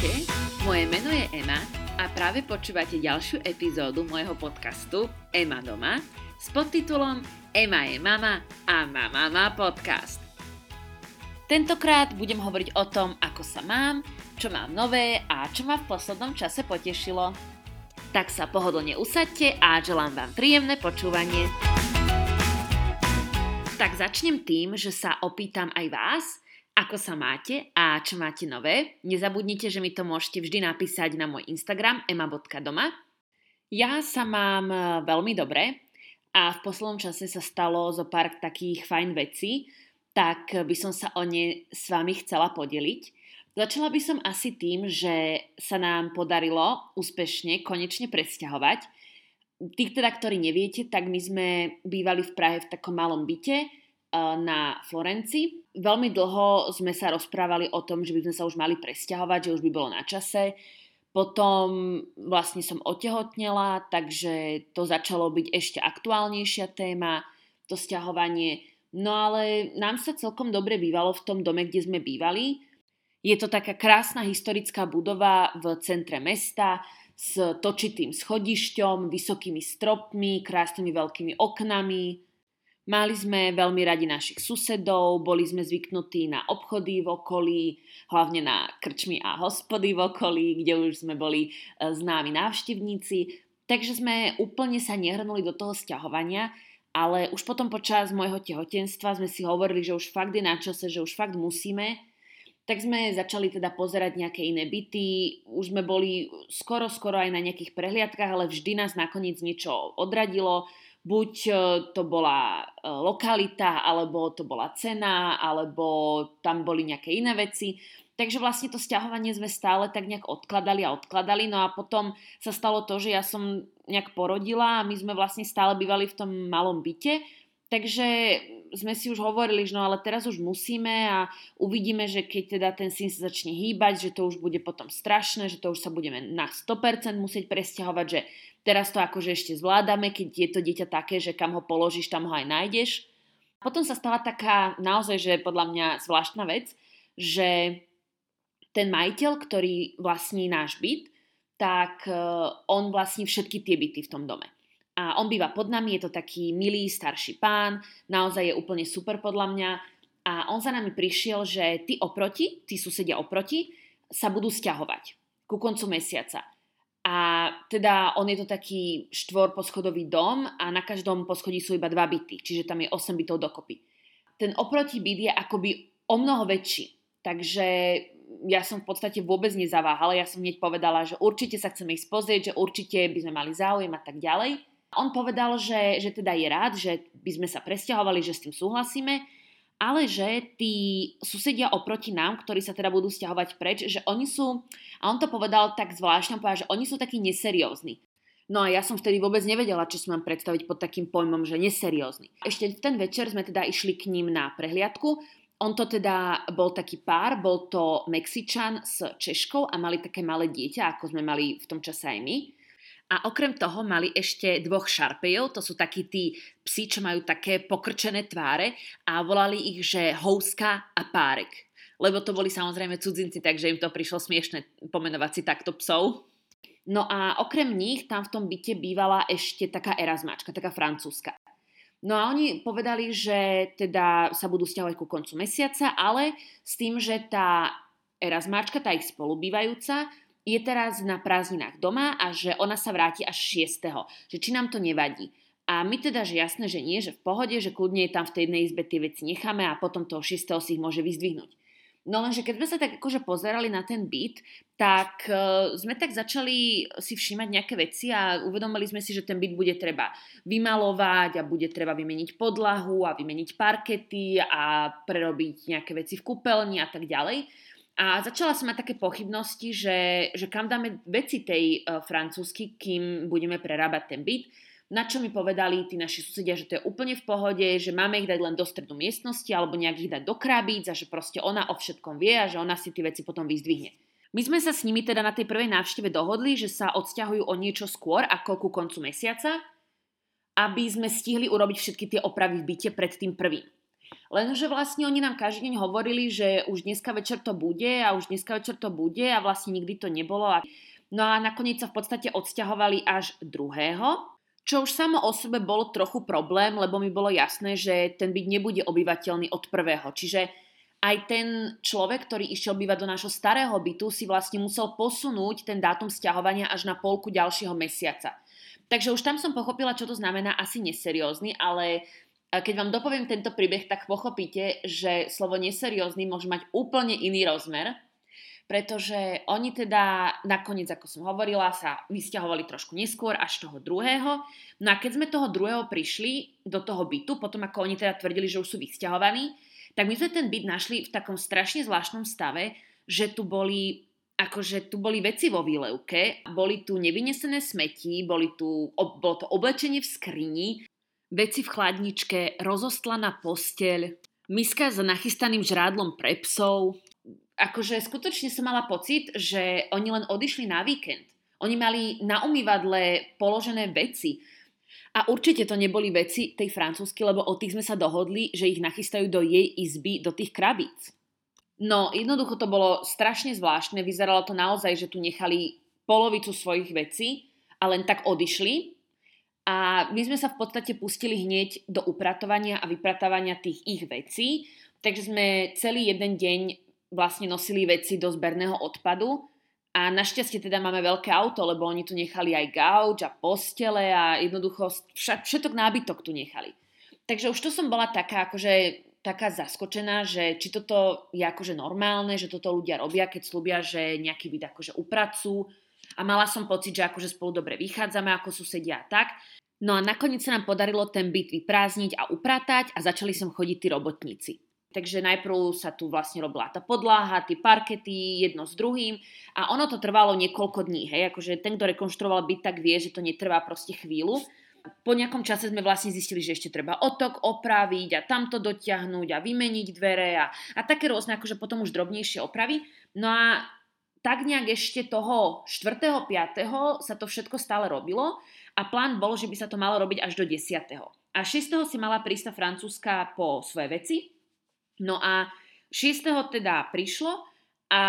Ahojte, moje meno je Ema a práve počúvate ďalšiu epizódu môjho podcastu Ema doma s podtitulom Ema je mama a Mama má podcast. Tentokrát budem hovoriť o tom, ako sa mám, čo mám nové a čo ma v poslednom čase potešilo. Tak sa pohodlne usadte a želám vám príjemné počúvanie. Tak začnem tým, že sa opýtam aj vás – ako sa máte a čo máte nové. Nezabudnite, že mi to môžete vždy napísať na môj Instagram ema.doma. Ja sa mám e, veľmi dobre a v poslednom čase sa stalo zo pár takých fajn vecí, tak by som sa o ne s vami chcela podeliť. Začala by som asi tým, že sa nám podarilo úspešne konečne presťahovať. Tí teda, ktorí neviete, tak my sme bývali v Prahe v takom malom byte, na Florenci. Veľmi dlho sme sa rozprávali o tom, že by sme sa už mali presťahovať, že už by bolo na čase. Potom vlastne som otehotnela, takže to začalo byť ešte aktuálnejšia téma, to sťahovanie. No ale nám sa celkom dobre bývalo v tom dome, kde sme bývali. Je to taká krásna historická budova v centre mesta s točitým schodišťom, vysokými stropmi, krásnymi veľkými oknami, Mali sme veľmi radi našich susedov, boli sme zvyknutí na obchody v okolí, hlavne na krčmy a hospody v okolí, kde už sme boli e, známi návštevníci. Takže sme úplne sa nehrnuli do toho sťahovania, ale už potom počas môjho tehotenstva sme si hovorili, že už fakt je na čase, že už fakt musíme. Tak sme začali teda pozerať nejaké iné byty, už sme boli skoro, skoro aj na nejakých prehliadkách, ale vždy nás nakoniec niečo odradilo buď e, to bola e, lokalita, alebo to bola cena, alebo tam boli nejaké iné veci. Takže vlastne to stiahovanie sme stále tak nejak odkladali a odkladali. No a potom sa stalo to, že ja som nejak porodila a my sme vlastne stále bývali v tom malom byte. Takže sme si už hovorili, že no ale teraz už musíme a uvidíme, že keď teda ten syn sa začne hýbať, že to už bude potom strašné, že to už sa budeme na 100% musieť presťahovať, že Teraz to akože ešte zvládame, keď je to dieťa také, že kam ho položíš, tam ho aj nájdeš. Potom sa stala taká naozaj, že podľa mňa zvláštna vec, že ten majiteľ, ktorý vlastní náš byt, tak e, on vlastní všetky tie byty v tom dome. A on býva pod nami, je to taký milý starší pán, naozaj je úplne super podľa mňa. A on za nami prišiel, že tí oproti, tí susedia oproti, sa budú stiahovať ku koncu mesiaca. A teda on je to taký štvor poschodový dom a na každom poschodí sú iba dva byty, čiže tam je 8 bytov dokopy. Ten oproti byt je akoby o mnoho väčší, takže ja som v podstate vôbec nezaváhala, ja som hneď povedala, že určite sa chceme ísť pozrieť, že určite by sme mali záujem a tak ďalej. On povedal, že, že teda je rád, že by sme sa presťahovali, že s tým súhlasíme, ale že tí susedia oproti nám, ktorí sa teda budú stiahovať preč, že oni sú, a on to povedal tak zvláštne, povedal, že oni sú takí neseriózni. No a ja som vtedy vôbec nevedela, čo si mám predstaviť pod takým pojmom, že neseriózny. Ešte v ten večer sme teda išli k ním na prehliadku. On to teda bol taký pár, bol to Mexičan s Češkou a mali také malé dieťa, ako sme mali v tom čase aj my. A okrem toho mali ešte dvoch šarpejov, to sú takí tí psi, čo majú také pokrčené tváre a volali ich, že houska a párek. Lebo to boli samozrejme cudzinci, takže im to prišlo smiešne pomenovať si takto psov. No a okrem nich tam v tom byte bývala ešte taká erasmáčka, taká francúzska. No a oni povedali, že teda sa budú stiahovať ku koncu mesiaca, ale s tým, že tá erasmáčka, tá ich spolubývajúca, je teraz na prázdninách doma a že ona sa vráti až 6. Že či nám to nevadí. A my teda, že jasné, že nie, že v pohode, že kľudne tam v tej jednej izbe tie veci necháme a potom toho 6. si ich môže vyzdvihnúť. No lenže keď sme sa tak akože pozerali na ten byt, tak uh, sme tak začali si všímať nejaké veci a uvedomili sme si, že ten byt bude treba vymalovať a bude treba vymeniť podlahu a vymeniť parkety a prerobiť nejaké veci v kúpeľni a tak ďalej. A začala som mať také pochybnosti, že, že kam dáme veci tej uh, francúzsky, kým budeme prerábať ten byt. Na čo mi povedali tí naši susedia, že to je úplne v pohode, že máme ich dať len do stredu miestnosti alebo nejak ich dať do krabíc a že proste ona o všetkom vie a že ona si tie veci potom vyzdvihne. My sme sa s nimi teda na tej prvej návšteve dohodli, že sa odsťahujú o niečo skôr ako ku koncu mesiaca, aby sme stihli urobiť všetky tie opravy v byte pred tým prvým. Lenže vlastne oni nám každý deň hovorili, že už dneska večer to bude a už dneska večer to bude a vlastne nikdy to nebolo. No a nakoniec sa v podstate odsťahovali až druhého, čo už samo o sebe bolo trochu problém, lebo mi bolo jasné, že ten byt nebude obyvateľný od prvého. Čiže aj ten človek, ktorý išiel bývať do nášho starého bytu, si vlastne musel posunúť ten dátum sťahovania až na polku ďalšieho mesiaca. Takže už tam som pochopila, čo to znamená asi neseriózny, ale keď vám dopoviem tento príbeh, tak pochopíte, že slovo neseriózny môže mať úplne iný rozmer, pretože oni teda nakoniec, ako som hovorila, sa vysťahovali trošku neskôr až toho druhého. No a keď sme toho druhého prišli do toho bytu, potom ako oni teda tvrdili, že už sú vysťahovaní, tak my sme ten byt našli v takom strašne zvláštnom stave, že tu boli akože tu boli veci vo výlevke, boli tu nevynesené smeti, boli tu, bolo to oblečenie v skrini, veci v chladničke, rozostlaná posteľ, miska s nachystaným žrádlom pre psov. Akože skutočne som mala pocit, že oni len odišli na víkend. Oni mali na umývadle položené veci. A určite to neboli veci tej francúzsky, lebo o tých sme sa dohodli, že ich nachystajú do jej izby, do tých krabíc. No, jednoducho to bolo strašne zvláštne. Vyzeralo to naozaj, že tu nechali polovicu svojich vecí a len tak odišli. A my sme sa v podstate pustili hneď do upratovania a vypratovania tých ich vecí. Takže sme celý jeden deň vlastne nosili veci do zberného odpadu a našťastie teda máme veľké auto, lebo oni tu nechali aj gauč a postele a jednoducho všetok nábytok tu nechali. Takže už to som bola taká akože taká zaskočená, že či toto je akože normálne, že toto ľudia robia, keď slúbia, že nejaký byt akože upracujú. A mala som pocit, že akože spolu dobre vychádzame ako susedia a tak. No a nakoniec sa nám podarilo ten byt vyprázdniť a upratať a začali som chodiť tí robotníci. Takže najprv sa tu vlastne robila tá podláha, tie parkety, jedno s druhým a ono to trvalo niekoľko dní, hej, akože ten, kto rekonštruoval byt, tak vie, že to netrvá proste chvíľu. Po nejakom čase sme vlastne zistili, že ešte treba otok opraviť a tamto dotiahnuť a vymeniť dvere a, a také rôzne, akože potom už drobnejšie opravy. No a tak nejak ešte toho 4. 5. sa to všetko stále robilo a plán bol, že by sa to malo robiť až do 10. A 6. si mala prísť francúzska po svoje veci, No a 6. teda prišlo a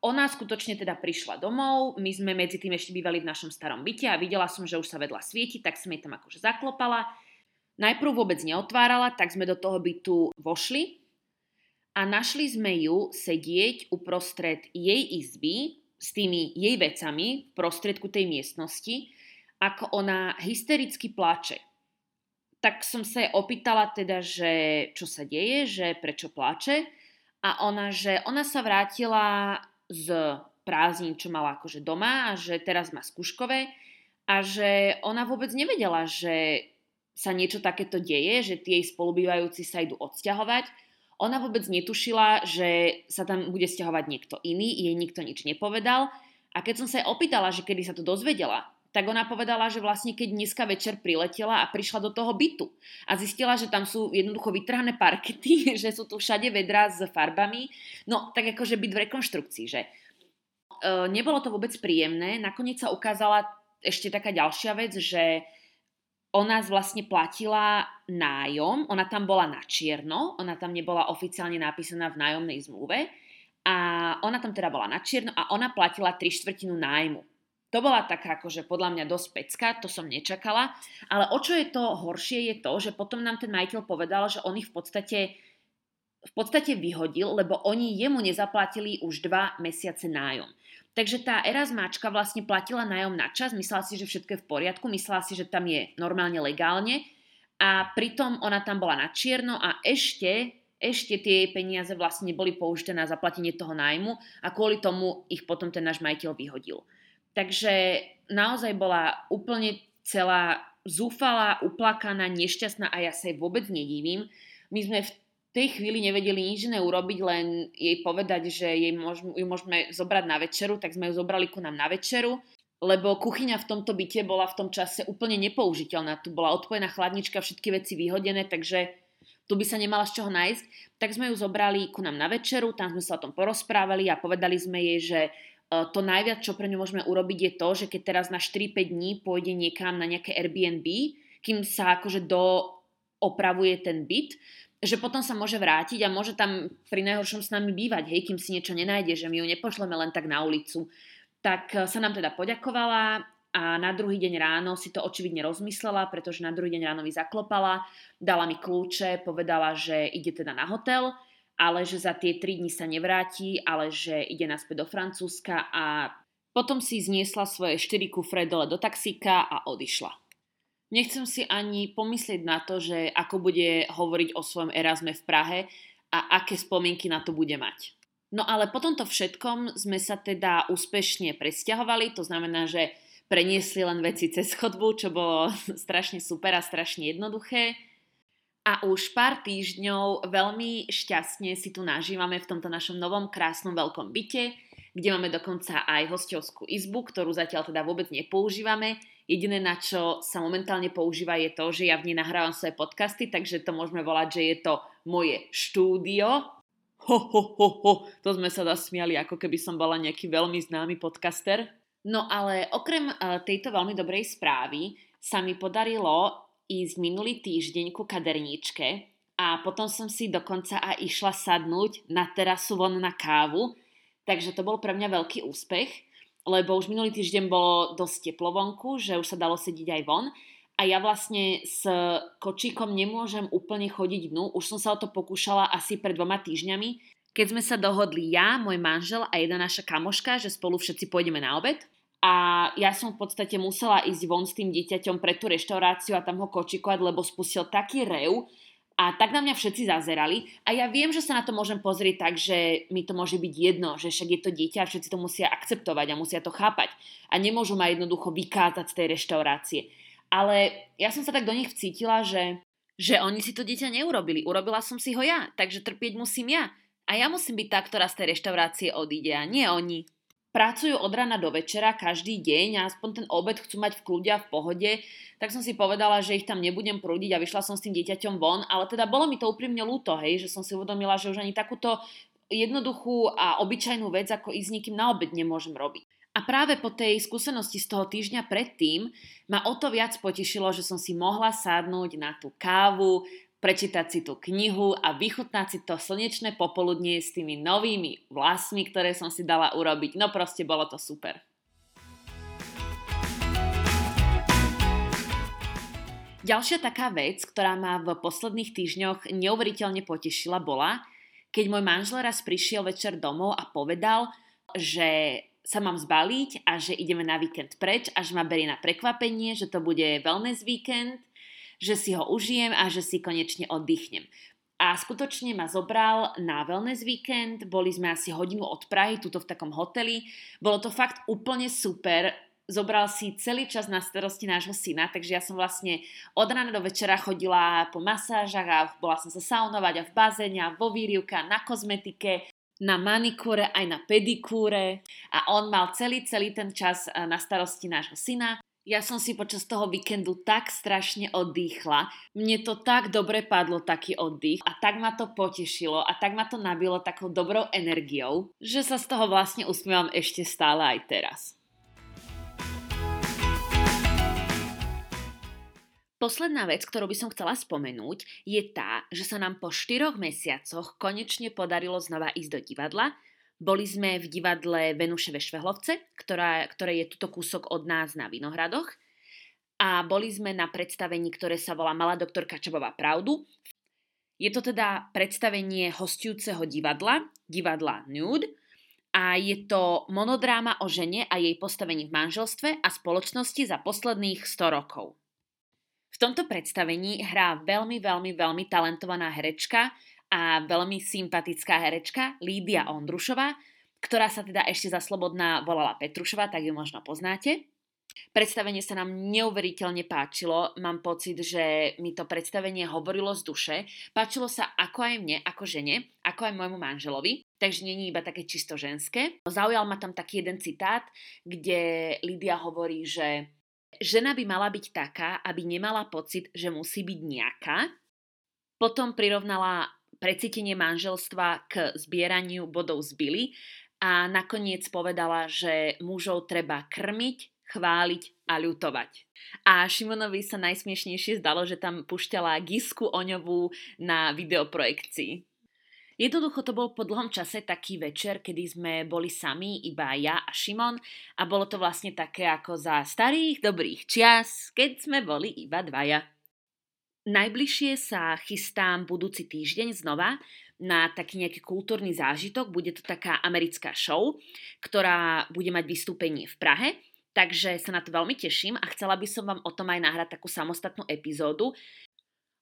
ona skutočne teda prišla domov, my sme medzi tým ešte bývali v našom starom byte a videla som, že už sa vedla svieti, tak som jej tam akože zaklopala. Najprv vôbec neotvárala, tak sme do toho bytu vošli a našli sme ju sedieť uprostred jej izby s tými jej vecami v prostriedku tej miestnosti, ako ona hystericky plače tak som sa opýtala teda, že čo sa deje, že prečo plače a ona, že ona sa vrátila z prázdnin, čo mala akože doma a že teraz má skúškové. A že ona vôbec nevedela, že sa niečo takéto deje, že tie spolubývajúci sa idú odsťahovať. Ona vôbec netušila, že sa tam bude sťahovať niekto iný, jej nikto nič nepovedal. A keď som sa jej opýtala, že kedy sa to dozvedela, tak ona povedala, že vlastne keď dneska večer priletela a prišla do toho bytu a zistila, že tam sú jednoducho vytrhané parkety, že sú tu všade vedrá s farbami, no tak akože byt v rekonštrukcii, že e, nebolo to vôbec príjemné. Nakoniec sa ukázala ešte taká ďalšia vec, že ona vlastne platila nájom, ona tam bola na čierno, ona tam nebola oficiálne napísaná v nájomnej zmluve a ona tam teda bola na čierno a ona platila tri štvrtinu nájmu. To bola taká akože podľa mňa dosť pecka, to som nečakala. Ale o čo je to horšie je to, že potom nám ten majiteľ povedal, že on ich v podstate, v podstate vyhodil, lebo oni jemu nezaplatili už dva mesiace nájom. Takže tá Erasmáčka vlastne platila nájom na čas, myslela si, že všetko je v poriadku, myslela si, že tam je normálne legálne a pritom ona tam bola na čierno a ešte ešte tie jej peniaze vlastne boli použité na zaplatenie toho nájmu a kvôli tomu ich potom ten náš majiteľ vyhodil. Takže naozaj bola úplne celá zúfalá, uplakaná, nešťastná a ja sa jej vôbec nedivím. My sme v tej chvíli nevedeli nič iné urobiť, len jej povedať, že jej môžeme, ju môžeme zobrať na večeru, tak sme ju zobrali ku nám na večeru, lebo kuchyňa v tomto byte bola v tom čase úplne nepoužiteľná. Tu bola odpojená chladnička, všetky veci vyhodené, takže tu by sa nemala z čoho nájsť. Tak sme ju zobrali ku nám na večeru, tam sme sa o tom porozprávali a povedali sme jej, že E, to najviac, čo pre ňu môžeme urobiť, je to, že keď teraz na 4-5 dní pôjde niekam na nejaké Airbnb, kým sa akože do opravuje ten byt, že potom sa môže vrátiť a môže tam pri najhoršom s nami bývať, hej, kým si niečo nenájde, že my ju nepošleme len tak na ulicu. Tak e, sa nám teda poďakovala a na druhý deň ráno si to očividne rozmyslela, pretože na druhý deň ráno mi zaklopala, dala mi kľúče, povedala, že ide teda na hotel, ale že za tie tri dni sa nevráti, ale že ide naspäť do Francúzska a potom si zniesla svoje 4 kufre dole do taxíka a odišla. Nechcem si ani pomyslieť na to, že ako bude hovoriť o svojom Erasme v Prahe a aké spomienky na to bude mať. No ale po tomto všetkom sme sa teda úspešne presťahovali, to znamená, že preniesli len veci cez chodbu, čo bolo strašne super a strašne jednoduché. A už pár týždňov veľmi šťastne si tu nažívame v tomto našom novom krásnom veľkom byte, kde máme dokonca aj hostovskú izbu, ktorú zatiaľ teda vôbec nepoužívame. Jediné, na čo sa momentálne používa, je to, že ja v nej nahrávam svoje podcasty, takže to môžeme volať, že je to moje štúdio. Ho, ho, ho, ho. To sme sa zasmiali, ako keby som bola nejaký veľmi známy podcaster. No ale okrem uh, tejto veľmi dobrej správy sa mi podarilo ísť minulý týždeň ku kaderníčke a potom som si dokonca aj išla sadnúť na terasu von na kávu, takže to bol pre mňa veľký úspech lebo už minulý týždeň bolo dosť teplo vonku, že už sa dalo sedieť aj von a ja vlastne s kočíkom nemôžem úplne chodiť dnu. Už som sa o to pokúšala asi pred dvoma týždňami, keď sme sa dohodli ja, môj manžel a jedna naša kamoška, že spolu všetci pôjdeme na obed. A ja som v podstate musela ísť von s tým dieťaťom pre tú reštauráciu a tam ho kočikovať, lebo spustil taký rev, a tak na mňa všetci zazerali a ja viem, že sa na to môžem pozrieť tak, že mi to môže byť jedno, že však je to dieťa a všetci to musia akceptovať a musia to chápať a nemôžu ma jednoducho vykázať z tej reštaurácie. Ale ja som sa tak do nich vcítila, že, že oni si to dieťa neurobili, urobila som si ho ja, takže trpieť musím ja. A ja musím byť tá, ktorá z tej reštaurácie odíde a nie oni pracujú od rana do večera každý deň a aspoň ten obed chcú mať v kľude a v pohode, tak som si povedala, že ich tam nebudem prúdiť a vyšla som s tým dieťaťom von, ale teda bolo mi to úprimne ľúto, hej, že som si uvedomila, že už ani takúto jednoduchú a obyčajnú vec, ako ísť s niekým na obed nemôžem robiť. A práve po tej skúsenosti z toho týždňa predtým ma o to viac potešilo, že som si mohla sadnúť na tú kávu, prečítať si tú knihu a vychutnať si to slnečné popoludnie s tými novými vlasmi, ktoré som si dala urobiť. No proste bolo to super. Ďalšia taká vec, ktorá ma v posledných týždňoch neuveriteľne potešila, bola, keď môj manžel raz prišiel večer domov a povedal, že sa mám zbaliť a že ideme na víkend preč a ma berie na prekvapenie, že to bude wellness víkend že si ho užijem a že si konečne oddychnem. A skutočne ma zobral na wellness víkend, boli sme asi hodinu od Prahy, tuto v takom hoteli. Bolo to fakt úplne super, zobral si celý čas na starosti nášho syna, takže ja som vlastne od rána do večera chodila po masážach a bola som sa saunovať a v bazéne a vo výrivka, na kozmetike, na manikúre aj na pedikúre a on mal celý, celý ten čas eh, na starosti nášho syna. Ja som si počas toho víkendu tak strašne oddychla. Mne to tak dobre padlo, taký oddych. A tak ma to potešilo a tak ma to nabilo takou dobrou energiou, že sa z toho vlastne usmievam ešte stále aj teraz. Posledná vec, ktorú by som chcela spomenúť, je tá, že sa nám po 4 mesiacoch konečne podarilo znova ísť do divadla boli sme v divadle Venuše ve Švehlovce, ktorá, ktoré je tuto kúsok od nás na Vinohradoch. A boli sme na predstavení, ktoré sa volá Malá doktorka Čabová pravdu. Je to teda predstavenie hostujúceho divadla, divadla Nude, a je to monodráma o žene a jej postavení v manželstve a spoločnosti za posledných 100 rokov. V tomto predstavení hrá veľmi, veľmi, veľmi talentovaná herečka, a veľmi sympatická herečka Lídia Ondrušová, ktorá sa teda ešte za slobodná volala Petrušová, tak ju možno poznáte. Predstavenie sa nám neuveriteľne páčilo, mám pocit, že mi to predstavenie hovorilo z duše. Páčilo sa ako aj mne, ako žene, ako aj môjmu manželovi, takže je iba také čisto ženské. Zaujal ma tam taký jeden citát, kde Lídia hovorí, že žena by mala byť taká, aby nemala pocit, že musí byť nejaká. Potom prirovnala precítenie manželstva k zbieraniu bodov z Billy a nakoniec povedala, že mužov treba krmiť, chváliť a ľutovať. A Šimonovi sa najsmiešnejšie zdalo, že tam pušťala Gisku Oňovú na videoprojekcii. Jednoducho to bol po dlhom čase taký večer, kedy sme boli sami, iba ja a Šimon a bolo to vlastne také ako za starých dobrých čias, keď sme boli iba dvaja. Najbližšie sa chystám budúci týždeň znova na taký nejaký kultúrny zážitok. Bude to taká americká show, ktorá bude mať vystúpenie v Prahe. Takže sa na to veľmi teším a chcela by som vám o tom aj nahrať takú samostatnú epizódu,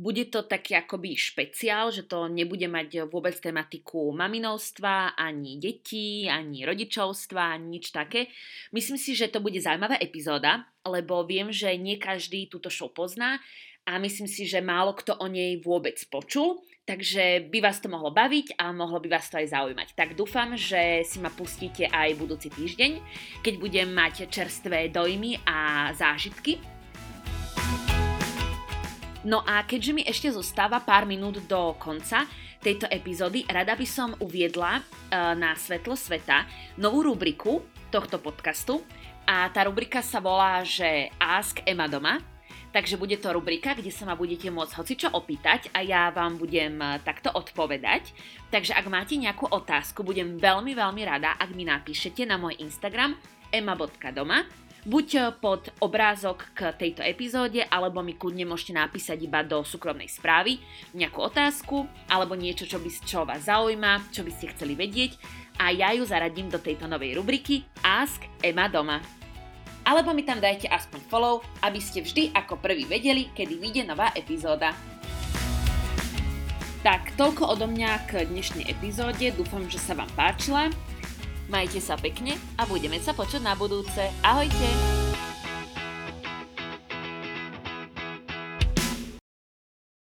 bude to taký akoby špeciál, že to nebude mať vôbec tematiku maminovstva, ani detí, ani rodičovstva, ani nič také. Myslím si, že to bude zaujímavá epizóda, lebo viem, že nie každý túto show pozná a myslím si, že málo kto o nej vôbec počul, takže by vás to mohlo baviť a mohlo by vás to aj zaujímať. Tak dúfam, že si ma pustíte aj budúci týždeň, keď budem mať čerstvé dojmy a zážitky No a keďže mi ešte zostáva pár minút do konca tejto epizódy, rada by som uviedla uh, na Svetlo sveta novú rubriku tohto podcastu a tá rubrika sa volá, že Ask Emma doma. Takže bude to rubrika, kde sa ma budete môcť hocičo opýtať a ja vám budem e, takto odpovedať. Takže ak máte nejakú otázku, budem veľmi, veľmi rada, ak mi napíšete na môj Instagram emma.doma buď eh, pod obrázok k tejto epizóde, alebo mi kľudne môžete napísať iba do súkromnej správy nejakú otázku, alebo niečo, čo, by, čo vás zaujíma, čo by ste chceli vedieť a ja ju zaradím do tejto novej rubriky Ask Emma doma. Alebo mi tam dajte aspoň follow, aby ste vždy ako prvý vedeli, kedy vyjde nová epizóda. Tak, toľko odo mňa k dnešnej epizóde, dúfam, že sa vám páčila. Majte sa pekne a budeme sa počuť na budúce. Ahojte!